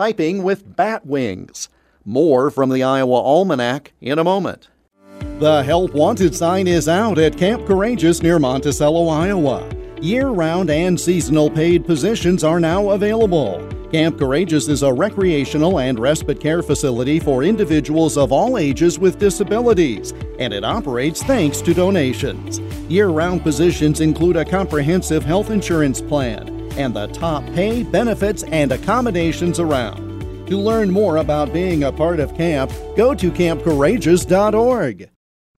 typing with bat wings. More from the Iowa Almanac in a moment. The Help Wanted sign is out at Camp Courageous near Monticello, Iowa. Year round and seasonal paid positions are now available. Camp Courageous is a recreational and respite care facility for individuals of all ages with disabilities, and it operates thanks to donations. Year round positions include a comprehensive health insurance plan and the top pay, benefits, and accommodations around. To learn more about being a part of camp, go to campcourageous.org.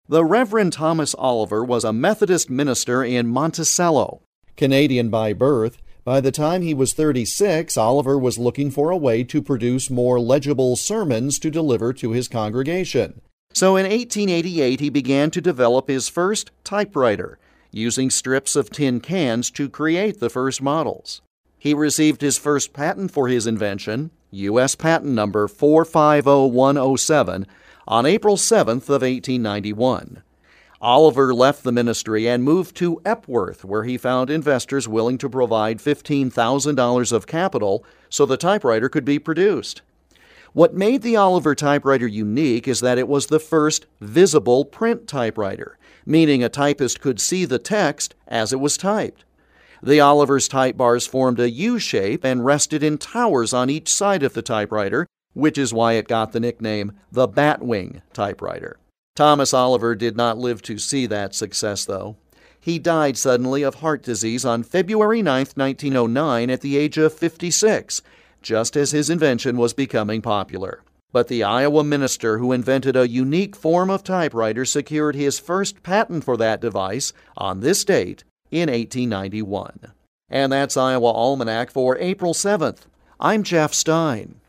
The Reverend Thomas Oliver was a Methodist minister in Monticello. Canadian by birth, by the time he was 36, Oliver was looking for a way to produce more legible sermons to deliver to his congregation. So in 1888, he began to develop his first typewriter, using strips of tin cans to create the first models. He received his first patent for his invention, U.S. Patent Number 450107, on April 7th of 1891. Oliver left the ministry and moved to Epworth, where he found investors willing to provide $15,000 of capital so the typewriter could be produced. What made the Oliver typewriter unique is that it was the first visible print typewriter, meaning a typist could see the text as it was typed. The Oliver's type bars formed a U shape and rested in towers on each side of the typewriter, which is why it got the nickname the Batwing typewriter. Thomas Oliver did not live to see that success, though. He died suddenly of heart disease on February 9, 1909, at the age of 56, just as his invention was becoming popular. But the Iowa minister who invented a unique form of typewriter secured his first patent for that device on this date in 1891. And that's Iowa Almanac for April 7th. I'm Jeff Stein.